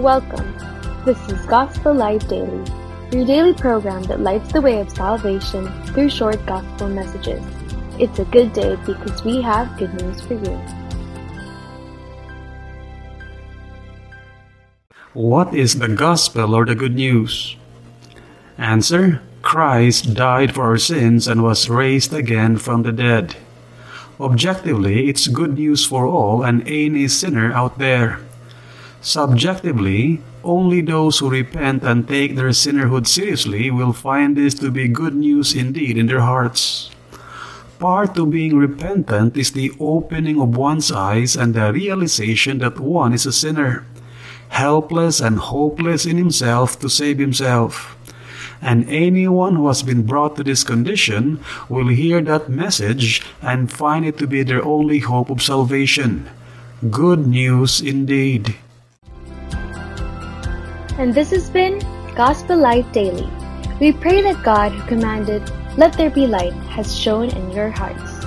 Welcome. This is Gospel Light Daily, your daily program that lights the way of salvation through short gospel messages. It's a good day because we have good news for you. What is the gospel or the good news? Answer Christ died for our sins and was raised again from the dead. Objectively, it's good news for all and any sinner out there. Subjectively, only those who repent and take their sinnerhood seriously will find this to be good news indeed in their hearts. Part of being repentant is the opening of one's eyes and the realization that one is a sinner, helpless and hopeless in himself to save himself. And anyone who has been brought to this condition will hear that message and find it to be their only hope of salvation. Good news indeed. And this has been Gospel Light Daily. We pray that God, who commanded, Let there be light, has shone in your hearts.